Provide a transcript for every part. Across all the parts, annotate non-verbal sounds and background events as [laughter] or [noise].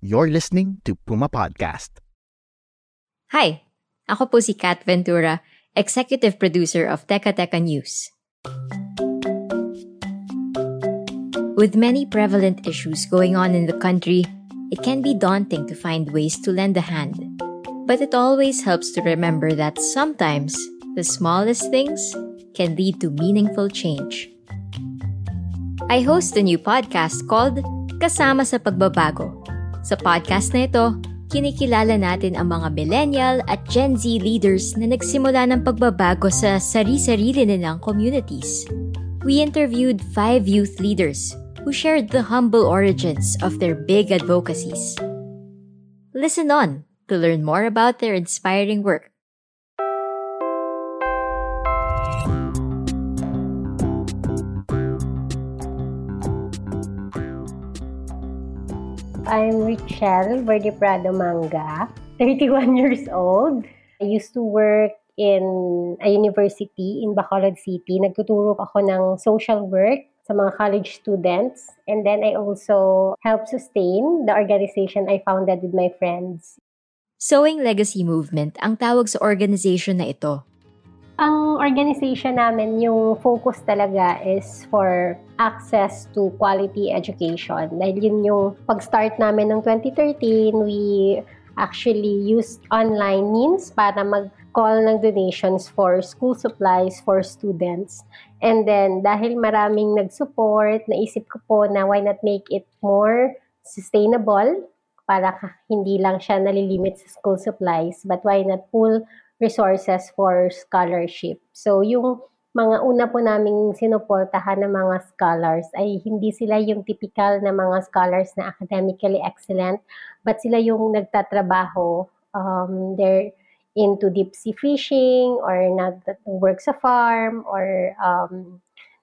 You're listening to Puma Podcast. Hi, ako po si Kat Ventura, Executive Producer of Teka Teka News. With many prevalent issues going on in the country, it can be daunting to find ways to lend a hand. But it always helps to remember that sometimes the smallest things can lead to meaningful change. I host a new podcast called Kasama sa Pagbabago. Sa podcast na ito, kinikilala natin ang mga millennial at Gen Z leaders na nagsimula ng pagbabago sa sari-sarili nilang communities. We interviewed five youth leaders who shared the humble origins of their big advocacies. Listen on to learn more about their inspiring work. I'm Richelle Verde Prado Manga, 31 years old. I used to work in a university in Bacolod City. Nagtuturo ako ng social work sa mga college students. And then I also help sustain the organization I founded with my friends. Sowing Legacy Movement ang tawag sa organization na ito. Ang organization namin, yung focus talaga is for access to quality education. Dahil yun yung pag-start namin ng 2013, we actually used online means para mag-call ng donations for school supplies for students. And then, dahil maraming nag-support, naisip ko po na why not make it more sustainable para hindi lang siya nalilimit sa school supplies, but why not pull resources for scholarship. So yung mga una po naming sinuportahan ng mga scholars ay hindi sila yung typical na mga scholars na academically excellent, but sila yung nagtatrabaho. Um, they're into deep sea fishing or nag-work sa farm or um,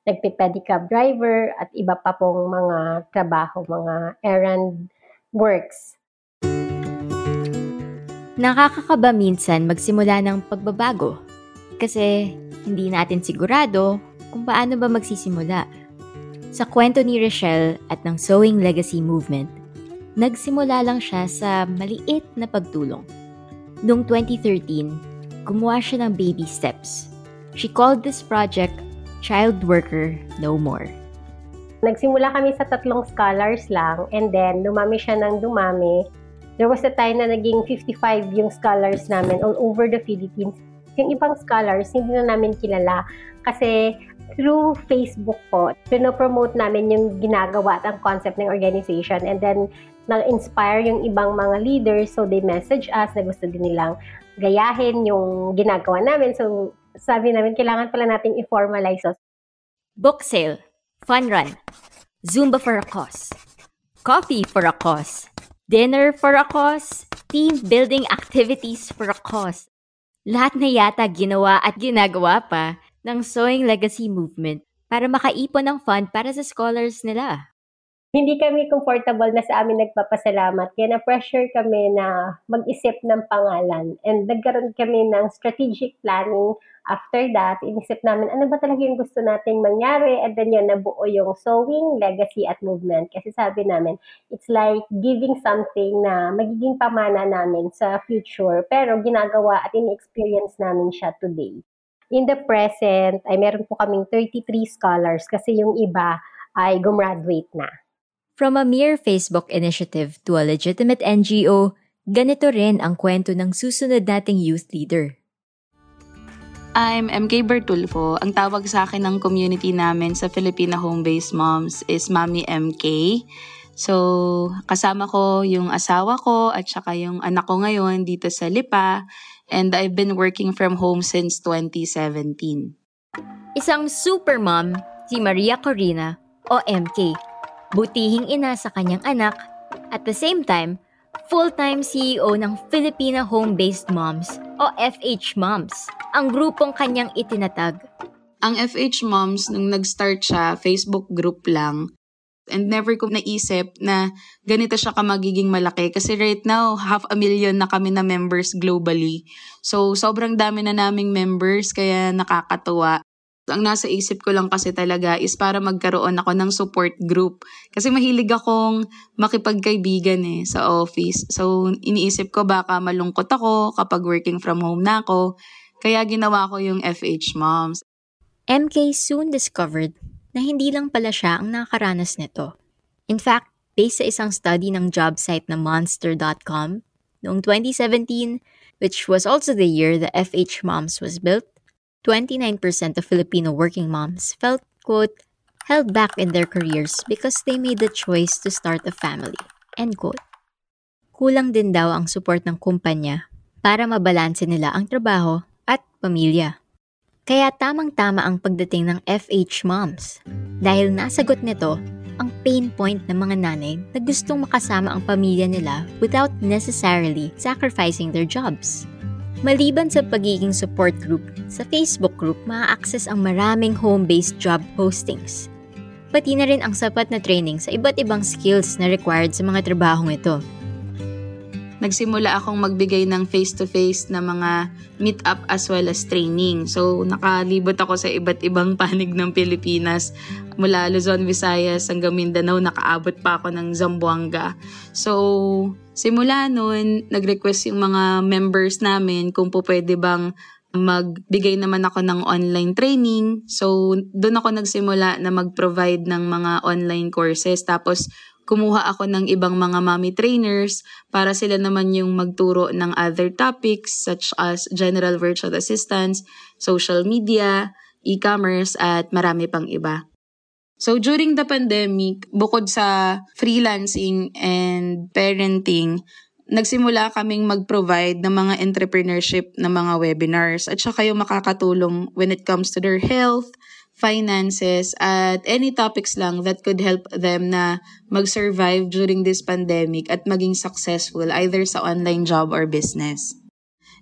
nagpe-pedicab driver at iba pa pong mga trabaho, mga errand works. Nakakakaba minsan magsimula ng pagbabago kasi hindi natin sigurado kung paano ba magsisimula. Sa kwento ni Rochelle at ng Sewing Legacy Movement, nagsimula lang siya sa maliit na pagtulong. Noong 2013, gumawa siya ng baby steps. She called this project Child Worker No More. Nagsimula kami sa tatlong scholars lang and then dumami siya ng dumami there was a time na naging 55 yung scholars namin all over the Philippines. Yung ibang scholars, hindi na namin kilala kasi through Facebook po, pinopromote namin yung ginagawa at ang concept ng organization and then na-inspire yung ibang mga leaders so they message us na gusto din nilang gayahin yung ginagawa namin. So sabi namin, kailangan pala nating i-formalize. Book sale, fun run, Zumba for a cause, coffee for a cause, dinner for a cause, team building activities for a cause. Lahat na yata ginawa at ginagawa pa ng Sewing Legacy Movement para makaipon ng fund para sa scholars nila. Hindi kami comfortable na sa amin nagpapasalamat. Kaya na-pressure kami na mag-isip ng pangalan. And nagkaroon kami ng strategic planning after that, inisip namin, ano ba talaga yung gusto nating mangyari? And then yun, nabuo yung sewing, legacy, at movement. Kasi sabi namin, it's like giving something na magiging pamana namin sa future, pero ginagawa at in-experience namin siya today. In the present, ay meron po kaming 33 scholars kasi yung iba ay gumraduate na. From a mere Facebook initiative to a legitimate NGO, ganito rin ang kwento ng susunod nating youth leader. I'm MK Bertulfo. Ang tawag sa akin ng community namin sa Filipina Home-Based Moms is Mami MK. So, kasama ko yung asawa ko at saka yung anak ko ngayon dito sa Lipa. And I've been working from home since 2017. Isang super mom, si Maria Corina o MK, butihing ina sa kanyang anak at the same time, full-time CEO ng Filipina Home-Based Moms o FH Moms, ang grupong kanyang itinatag. Ang FH Moms, nung nag-start siya, Facebook group lang. And never ko naisip na ganito siya ka magiging malaki. Kasi right now, half a million na kami na members globally. So, sobrang dami na naming members, kaya nakakatuwa. Ang nasa isip ko lang kasi talaga is para magkaroon ako ng support group. Kasi mahilig akong makipagkaibigan eh sa office. So, iniisip ko baka malungkot ako kapag working from home na ako. Kaya ginawa ko yung FH Moms. MK soon discovered na hindi lang pala siya ang nakaranas nito. In fact, based sa isang study ng job site na monster.com, noong 2017, which was also the year the FH Moms was built, 29% of Filipino working moms felt, quote, held back in their careers because they made the choice to start a family, end quote. Kulang din daw ang support ng kumpanya para mabalanse nila ang trabaho at pamilya. Kaya tamang-tama ang pagdating ng FH Moms dahil nasagot nito ang pain point ng mga nanay na gustong makasama ang pamilya nila without necessarily sacrificing their jobs. Maliban sa pagiging support group, sa Facebook group maa-access ang maraming home-based job postings. Pati na rin ang sapat na training sa iba't ibang skills na required sa mga trabahong ito. Nagsimula akong magbigay ng face-to-face na mga meet-up as well as training. So, nakalibot ako sa iba't ibang [laughs] panig ng Pilipinas. Mula Luzon, Visayas hanggang Mindanao, nakaabot pa ako ng Zamboanga. So, simula noon, nag-request yung mga members namin kung po pwede bang magbigay naman ako ng online training. So, doon ako nagsimula na mag-provide ng mga online courses. Tapos, kumuha ako ng ibang mga mommy trainers para sila naman yung magturo ng other topics such as general virtual assistance, social media, e-commerce, at marami pang iba. So during the pandemic, bukod sa freelancing and parenting, nagsimula kaming mag-provide ng mga entrepreneurship na mga webinars at saka yung makakatulong when it comes to their health, finances, at any topics lang that could help them na mag-survive during this pandemic at maging successful either sa online job or business.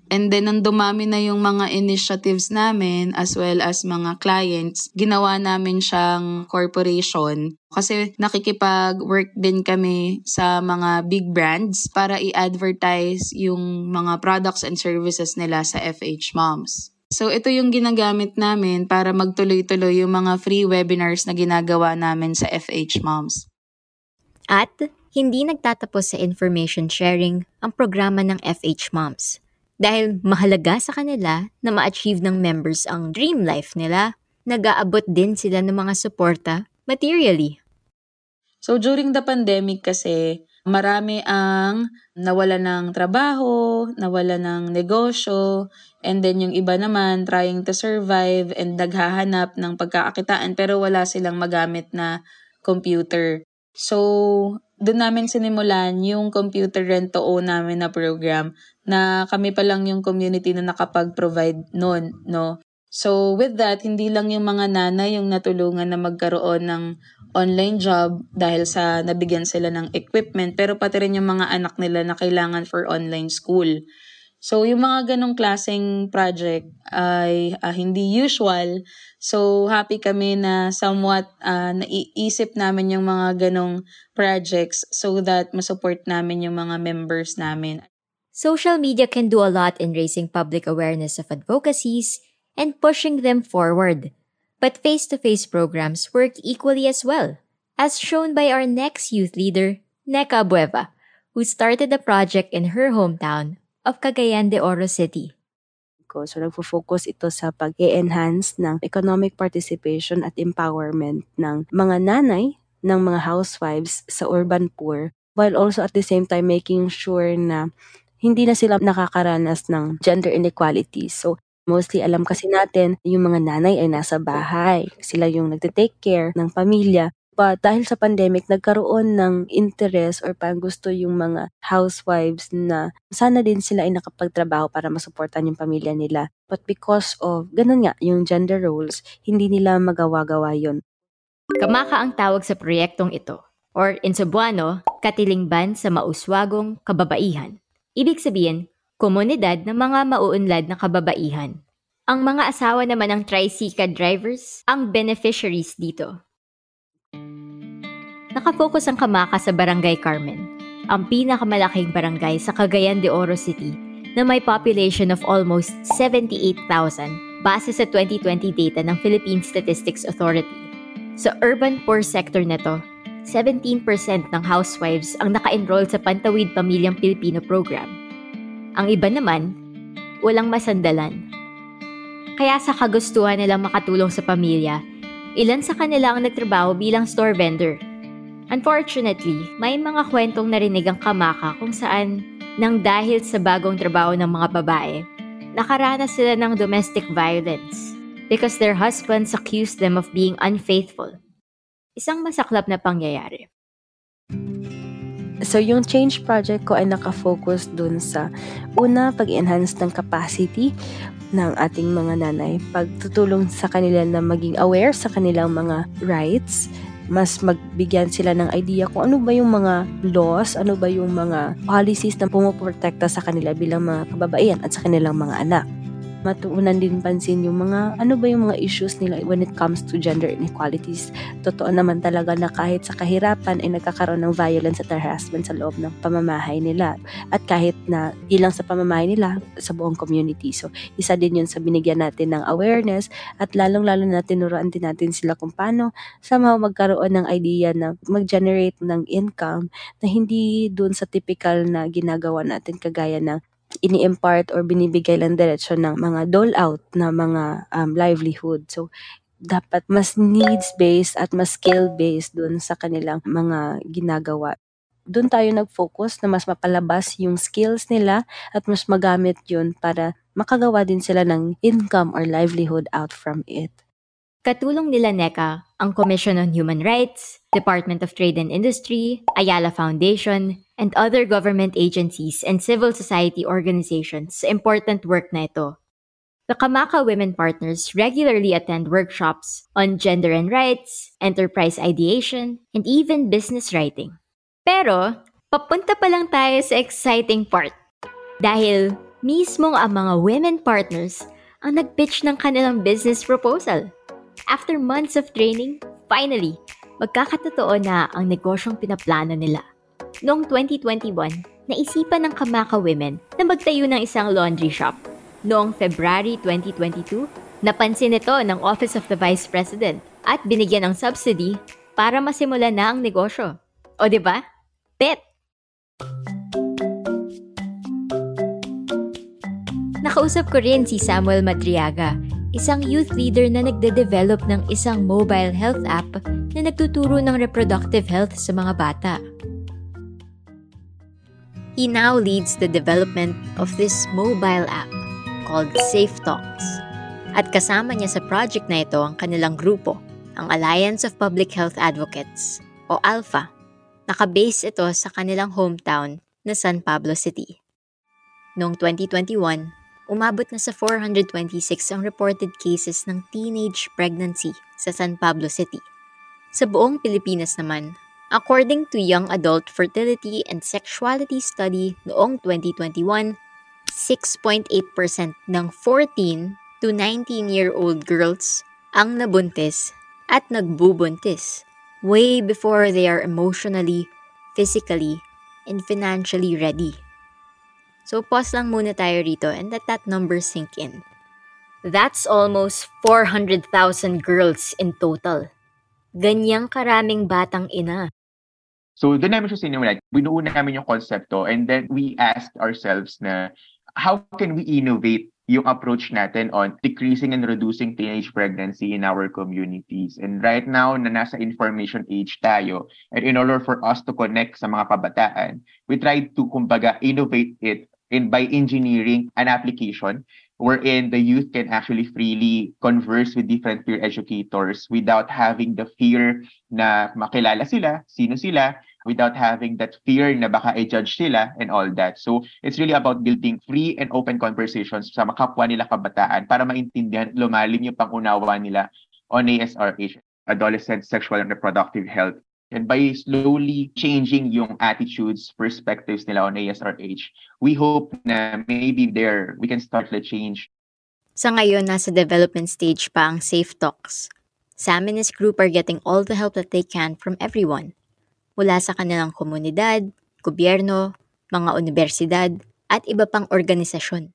And then, nang dumami na yung mga initiatives namin as well as mga clients, ginawa namin siyang corporation kasi nakikipag-work din kami sa mga big brands para i-advertise yung mga products and services nila sa FH Moms. So ito yung ginagamit namin para magtuloy-tuloy yung mga free webinars na ginagawa namin sa FH Moms. At hindi nagtatapos sa information sharing ang programa ng FH Moms. Dahil mahalaga sa kanila na ma-achieve ng members ang dream life nila, nag-aabot din sila ng mga suporta materially. So during the pandemic kasi, marami ang nawala ng trabaho, nawala ng negosyo, and then yung iba naman trying to survive and naghahanap ng pagkakakitaan pero wala silang magamit na computer. So, doon namin sinimulan yung computer rent to own namin na program na kami pa lang yung community na nakapag-provide noon, no? So, with that, hindi lang yung mga nanay yung natulungan na magkaroon ng online job dahil sa nabigyan sila ng equipment, pero pati rin yung mga anak nila na kailangan for online school. So, yung mga ganong klaseng project ay uh, hindi usual. So, happy kami na somewhat uh, naiisip namin yung mga ganong projects so that masupport namin yung mga members namin. Social media can do a lot in raising public awareness of advocacies and pushing them forward. But face-to-face programs work equally as well, as shown by our next youth leader, Neka Bueva, who started the project in her hometown of Cagayan de Oro City. So, nagfo-focus ito sa pag-enhance ng economic participation at empowerment ng mga nanay, ng mga housewives sa urban poor, while also at the same time making sure na hindi na sila nakakaranas ng gender inequality. So, mostly alam kasi natin, yung mga nanay ay nasa bahay. Sila yung nagte-take care ng pamilya. But dahil sa pandemic, nagkaroon ng interest or parang gusto yung mga housewives na sana din sila ay nakapagtrabaho para masuportan yung pamilya nila. But because of, ganun nga, yung gender roles, hindi nila magawa-gawa yon Kamaka ang tawag sa proyektong ito, or in Cebuano, katilingban sa mauswagong kababaihan. Ibig sabihin, komunidad ng mga mauunlad na kababaihan. Ang mga asawa naman ng tricycle drivers ang beneficiaries dito. Nakafocus ang Kamaka sa Barangay Carmen, ang pinakamalaking barangay sa Cagayan de Oro City na may population of almost 78,000 base sa 2020 data ng Philippine Statistics Authority. Sa urban poor sector nito, 17% ng housewives ang naka-enroll sa Pantawid Pamilyang Pilipino program. Ang iba naman, walang masandalan. Kaya sa kagustuhan nilang makatulong sa pamilya, ilan sa kanila ang nagtrabaho bilang store vendor. Unfortunately, may mga kwentong narinig ang kamaka kung saan nang dahil sa bagong trabaho ng mga babae, nakaranas sila ng domestic violence because their husbands accused them of being unfaithful. Isang masaklap na pangyayari. So, yung change project ko ay nakafocus dun sa una, pag-enhance ng capacity ng ating mga nanay, pagtutulong sa kanila na maging aware sa kanilang mga rights, mas magbigyan sila ng idea kung ano ba yung mga laws, ano ba yung mga policies na pumoprotekta sa kanila bilang mga kababaihan at sa kanilang mga anak matuunan din pansin yung mga ano ba yung mga issues nila when it comes to gender inequalities. Totoo naman talaga na kahit sa kahirapan ay nagkakaroon ng violence at harassment sa loob ng pamamahay nila. At kahit na ilang sa pamamahay nila sa buong community. So, isa din yun sa binigyan natin ng awareness at lalong-lalo na tinuruan din natin sila kung paano somehow magkaroon ng idea na mag-generate ng income na hindi dun sa typical na ginagawa natin kagaya ng ini-impart or binibigay lang diretsyo ng mga dole-out na mga um, livelihood. So, dapat mas needs-based at mas skill-based dun sa kanilang mga ginagawa. Doon tayo nag-focus na mas mapalabas yung skills nila at mas magamit yun para makagawa din sila ng income or livelihood out from it. Katulong nila NECA, ang Commission on Human Rights, Department of Trade and Industry, Ayala Foundation, and other government agencies and civil society organizations sa important work na ito. The Kamaka Women Partners regularly attend workshops on gender and rights, enterprise ideation, and even business writing. Pero, papunta pa lang tayo sa exciting part. Dahil mismong ang mga women partners ang nag-pitch ng kanilang business proposal. After months of training, finally, magkakatotoo na ang negosyong pinaplano nila. Noong 2021, naisipan ng Kamaka Women na magtayo ng isang laundry shop. Noong February 2022, napansin ito ng Office of the Vice President at binigyan ng subsidy para masimula na ang negosyo. O ba? Bet! Nakausap ko rin si Samuel Madriaga, isang youth leader na nagde-develop ng isang mobile health app na nagtuturo ng reproductive health sa mga bata. He now leads the development of this mobile app called Safe Talks. At kasama niya sa project na ito ang kanilang grupo, ang Alliance of Public Health Advocates o ALPHA. Nakabase ito sa kanilang hometown na San Pablo City. Noong 2021, umabot na sa 426 ang reported cases ng teenage pregnancy sa San Pablo City. Sa buong Pilipinas naman, According to Young Adult Fertility and Sexuality Study noong 2021, 6.8% ng 14 to 19-year-old girls ang nabuntis at nagbubuntis way before they are emotionally, physically, and financially ready. So pause lang muna tayo rito and let that number sink in. That's almost 400,000 girls in total. Ganyang karaming batang ina So doon namin siya sinimulan. Binuo namin yung konsepto and then we asked ourselves na how can we innovate yung approach natin on decreasing and reducing teenage pregnancy in our communities. And right now, na nasa information age tayo, and in order for us to connect sa mga kabataan, we tried to, kumbaga, innovate it in by engineering an application wherein the youth can actually freely converse with different peer educators without having the fear na makilala sila, sino sila, without having that fear na baka i-judge sila and all that. So, it's really about building free and open conversations sa makapwa nila kabataan para maintindihan lumalim yung pangunawa nila on ASRH. adolescent sexual and reproductive health. And by slowly changing yung attitudes, perspectives nila on ASRH, we hope na maybe there we can start the change. Sa ngayon, nasa development stage pa ang Safe Talks. Sam and his group are getting all the help that they can from everyone. Mula sa kanilang komunidad, gobyerno, mga universidad, at iba pang organisasyon.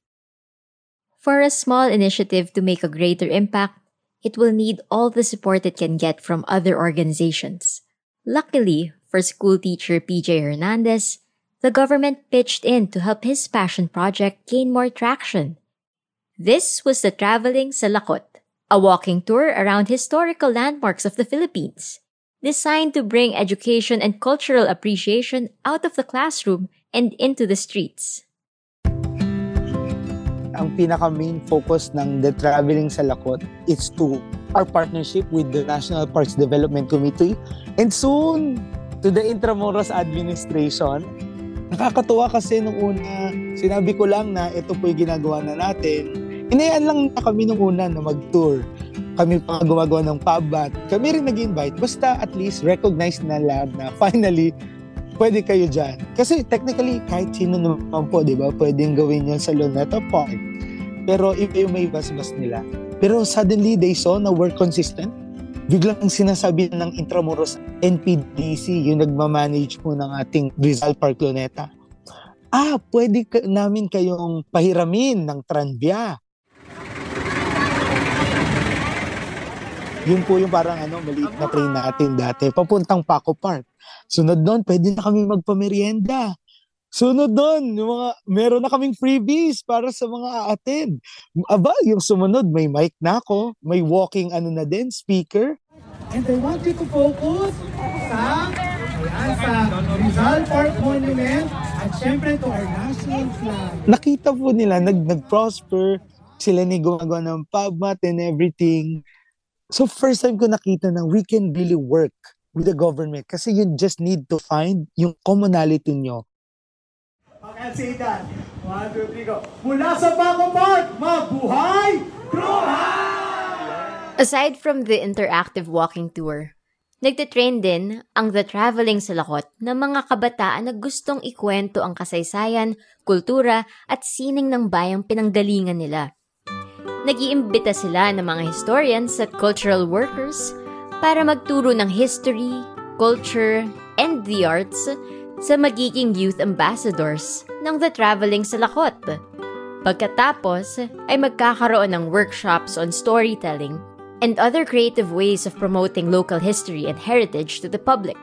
For a small initiative to make a greater impact, it will need all the support it can get from other organizations. Luckily, for school teacher PJ Hernandez, the government pitched in to help his passion project gain more traction. This was the Traveling sa Lakot, a walking tour around historical landmarks of the Philippines, designed to bring education and cultural appreciation out of the classroom and into the streets. ang pinaka main focus ng The Traveling sa Lakot is to our partnership with the National Parks Development Committee and soon to the Intramuros Administration. Nakakatuwa kasi nung una, sinabi ko lang na ito po yung ginagawa na natin. Inayaan lang na kami nung una na mag-tour. Kami pa gumagawa ng pabat. Kami rin nag-invite. Basta at least recognize na lab na finally pwede kayo dyan. Kasi technically, kahit sino naman po, di ba, pwedeng gawin yan sa Luneta Park. Pero iba yung may bas-bas nila. Pero suddenly, they saw na we're consistent. Biglang sinasabi ng Intramuros NPDC, yung nagmamanage po ng ating Rizal Park Luneta. Ah, pwede ka, namin kayong pahiramin ng Tranvia. Yun po yung parang ano, maliit na train natin dati, papuntang Paco Park. Sunod doon, pwede na kami magpamerienda. Sunod doon, yung mga, meron na kaming freebies para sa mga a-attend. Aba, yung sumunod, may mic na ako, may walking ano na din, speaker. And I want you to focus sa, ayan, sa Rizal Park Monument at syempre to our national flag. Nakita po nila, nag, nag-prosper, sila ni gumagawa ng pubmat and everything. So first time ko nakita na we can really work with the government kasi you just need to find yung commonality nyo. Okay, say that. One, two, three, go. Mula sa Paco Park, mabuhay! Aside from the interactive walking tour, nagtitrain din ang The Traveling sa Lakot ng mga kabataan na gustong ikwento ang kasaysayan, kultura at sining ng bayang pinanggalingan nila. Nagiimbita sila ng mga historians at cultural workers para magturo ng history, culture, and the arts sa magiging youth ambassadors ng The Traveling sa Lakot. Pagkatapos ay magkakaroon ng workshops on storytelling and other creative ways of promoting local history and heritage to the public.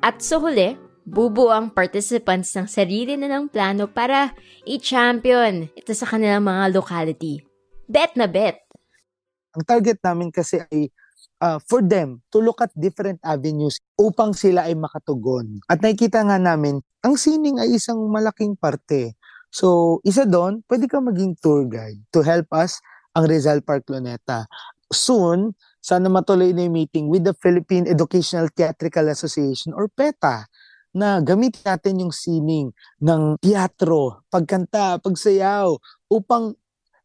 At sa huli, bubuo ang participants ng sarili na ng plano para i-champion ito sa kanilang mga locality. Bet na bet! Ang target namin kasi ay uh, for them to look at different avenues upang sila ay makatugon. At nakikita nga namin, ang sining ay isang malaking parte. So, isa doon, pwede ka maging tour guide to help us ang Rizal Park Luneta. Soon, sana matuloy na yung meeting with the Philippine Educational Theatrical Association or PETA na gamitin natin yung sining ng teatro, pagkanta, pagsayaw, upang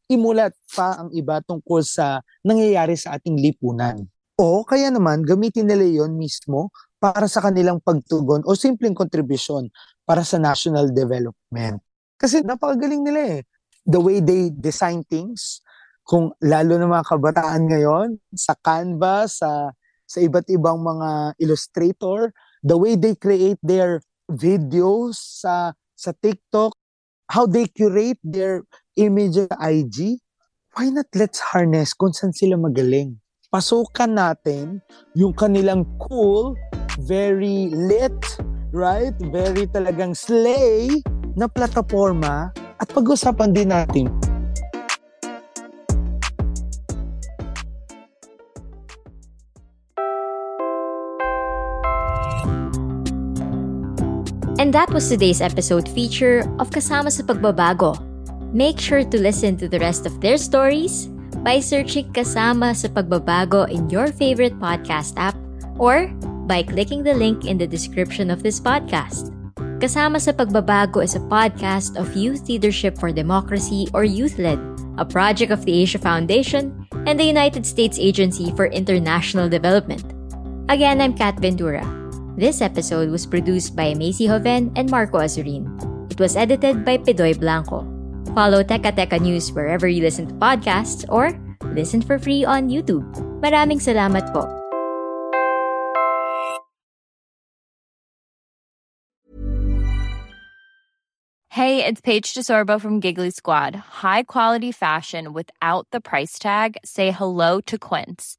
imulat pa ang iba tungkol sa nangyayari sa ating lipunan. O kaya naman gamitin nila yon mismo para sa kanilang pagtugon o simpleng kontribusyon para sa national development. Kasi napakagaling nila eh. The way they design things, kung lalo na mga kabataan ngayon, sa Canva, sa, sa iba't ibang mga illustrator, the way they create their videos sa, sa TikTok, how they curate their image IG, why not let's harness kung saan sila magaling? Pasukan natin yung kanilang cool, very lit, right? Very talagang slay na plataforma at pag-usapan din natin And that was today's episode feature of Kasama sa Pagbabago. Make sure to listen to the rest of their stories by searching Kasama sa Pagbabago in your favorite podcast app or by clicking the link in the description of this podcast. Kasama sa Pagbabago is a podcast of Youth Leadership for Democracy or YouthLED, a project of the Asia Foundation and the United States Agency for International Development. Again, I'm Kat Ventura. This episode was produced by Macy Hoven and Marco Azurin. It was edited by Pidoy Blanco. Follow Teka Teka News wherever you listen to podcasts or listen for free on YouTube. Maraming salamat po. Hey, it's Paige DeSorbo from Giggly Squad. High quality fashion without the price tag. Say hello to Quince.